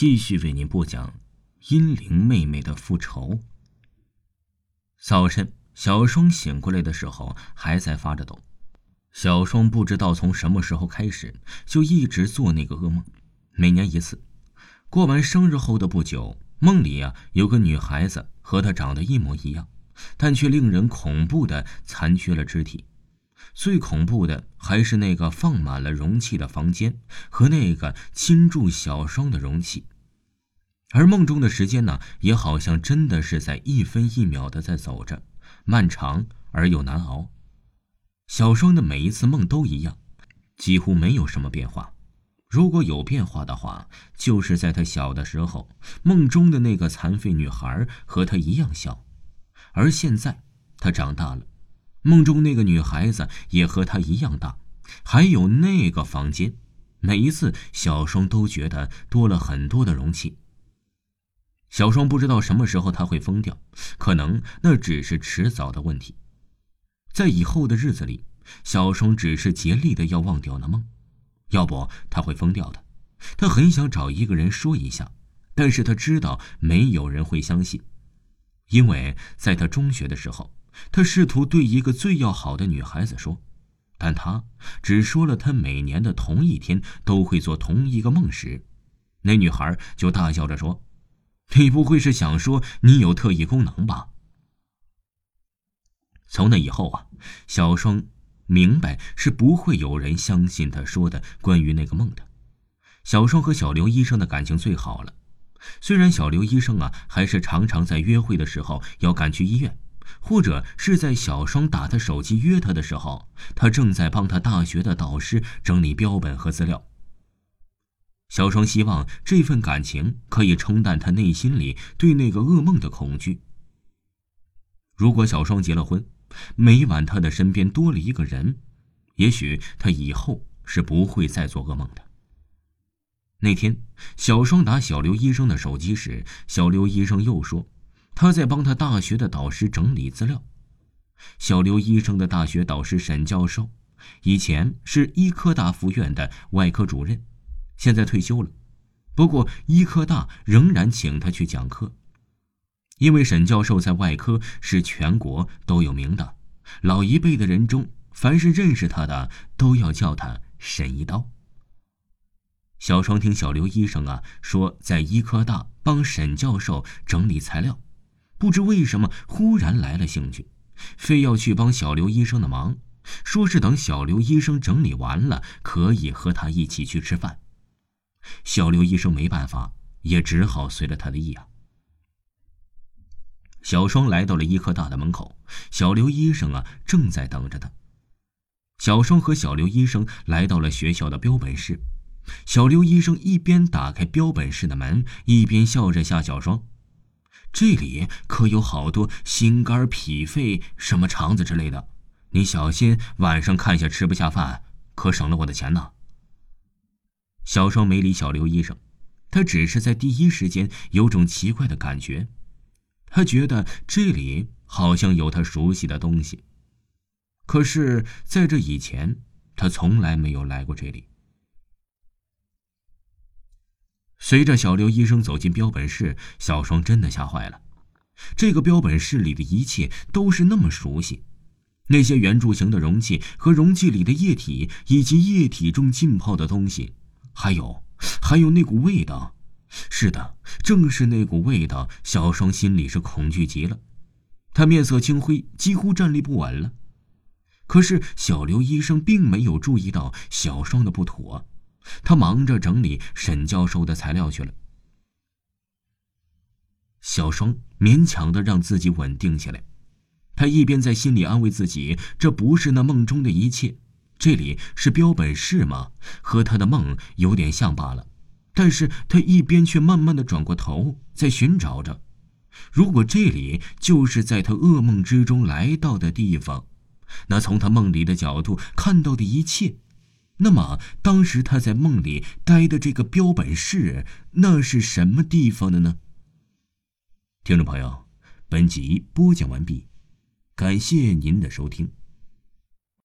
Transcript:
继续为您播讲阴灵妹妹的复仇。早晨，小双醒过来的时候还在发着抖。小双不知道从什么时候开始，就一直做那个噩梦，每年一次。过完生日后的不久，梦里啊有个女孩子和她长得一模一样，但却令人恐怖的残缺了肢体。最恐怖的还是那个放满了容器的房间和那个倾注小双的容器，而梦中的时间呢，也好像真的是在一分一秒的在走着，漫长而又难熬。小双的每一次梦都一样，几乎没有什么变化。如果有变化的话，就是在他小的时候，梦中的那个残废女孩和他一样小，而现在他长大了。梦中那个女孩子也和他一样大，还有那个房间，每一次小双都觉得多了很多的容器。小双不知道什么时候他会疯掉，可能那只是迟早的问题。在以后的日子里，小双只是竭力的要忘掉那梦，要不他会疯掉的。他很想找一个人说一下，但是他知道没有人会相信，因为在他中学的时候。他试图对一个最要好的女孩子说，但他只说了他每年的同一天都会做同一个梦时，那女孩就大笑着说：“你不会是想说你有特异功能吧？”从那以后啊，小双明白是不会有人相信他说的关于那个梦的。小双和小刘医生的感情最好了，虽然小刘医生啊还是常常在约会的时候要赶去医院。或者是在小双打他手机约他的时候，他正在帮他大学的导师整理标本和资料。小双希望这份感情可以冲淡他内心里对那个噩梦的恐惧。如果小双结了婚，每晚他的身边多了一个人，也许他以后是不会再做噩梦的。那天，小双打小刘医生的手机时，小刘医生又说。他在帮他大学的导师整理资料。小刘医生的大学导师沈教授，以前是医科大附院的外科主任，现在退休了。不过医科大仍然请他去讲课，因为沈教授在外科是全国都有名的。老一辈的人中，凡是认识他的，都要叫他沈一刀。小双听小刘医生啊说，在医科大帮沈教授整理材料。不知为什么忽然来了兴趣，非要去帮小刘医生的忙，说是等小刘医生整理完了，可以和他一起去吃饭。小刘医生没办法，也只好随了他的意啊。小双来到了医科大的门口，小刘医生啊正在等着他。小双和小刘医生来到了学校的标本室，小刘医生一边打开标本室的门，一边笑着吓小双。这里可有好多心肝脾肺什么肠子之类的，你小心晚上看下吃不下饭，可省了我的钱呢。小双没理小刘医生，他只是在第一时间有种奇怪的感觉，他觉得这里好像有他熟悉的东西，可是在这以前，他从来没有来过这里。随着小刘医生走进标本室，小双真的吓坏了。这个标本室里的一切都是那么熟悉，那些圆柱形的容器和容器里的液体，以及液体中浸泡的东西，还有，还有那股味道。是的，正是那股味道。小双心里是恐惧极了，他面色青灰，几乎站立不稳了。可是小刘医生并没有注意到小双的不妥。他忙着整理沈教授的材料去了。小双勉强的让自己稳定下来，他一边在心里安慰自己，这不是那梦中的一切，这里是标本室吗？和他的梦有点像罢了。但是他一边却慢慢的转过头，在寻找着，如果这里就是在他噩梦之中来到的地方，那从他梦里的角度看到的一切。那么，当时他在梦里待的这个标本室，那是什么地方的呢？听众朋友，本集播讲完毕，感谢您的收听。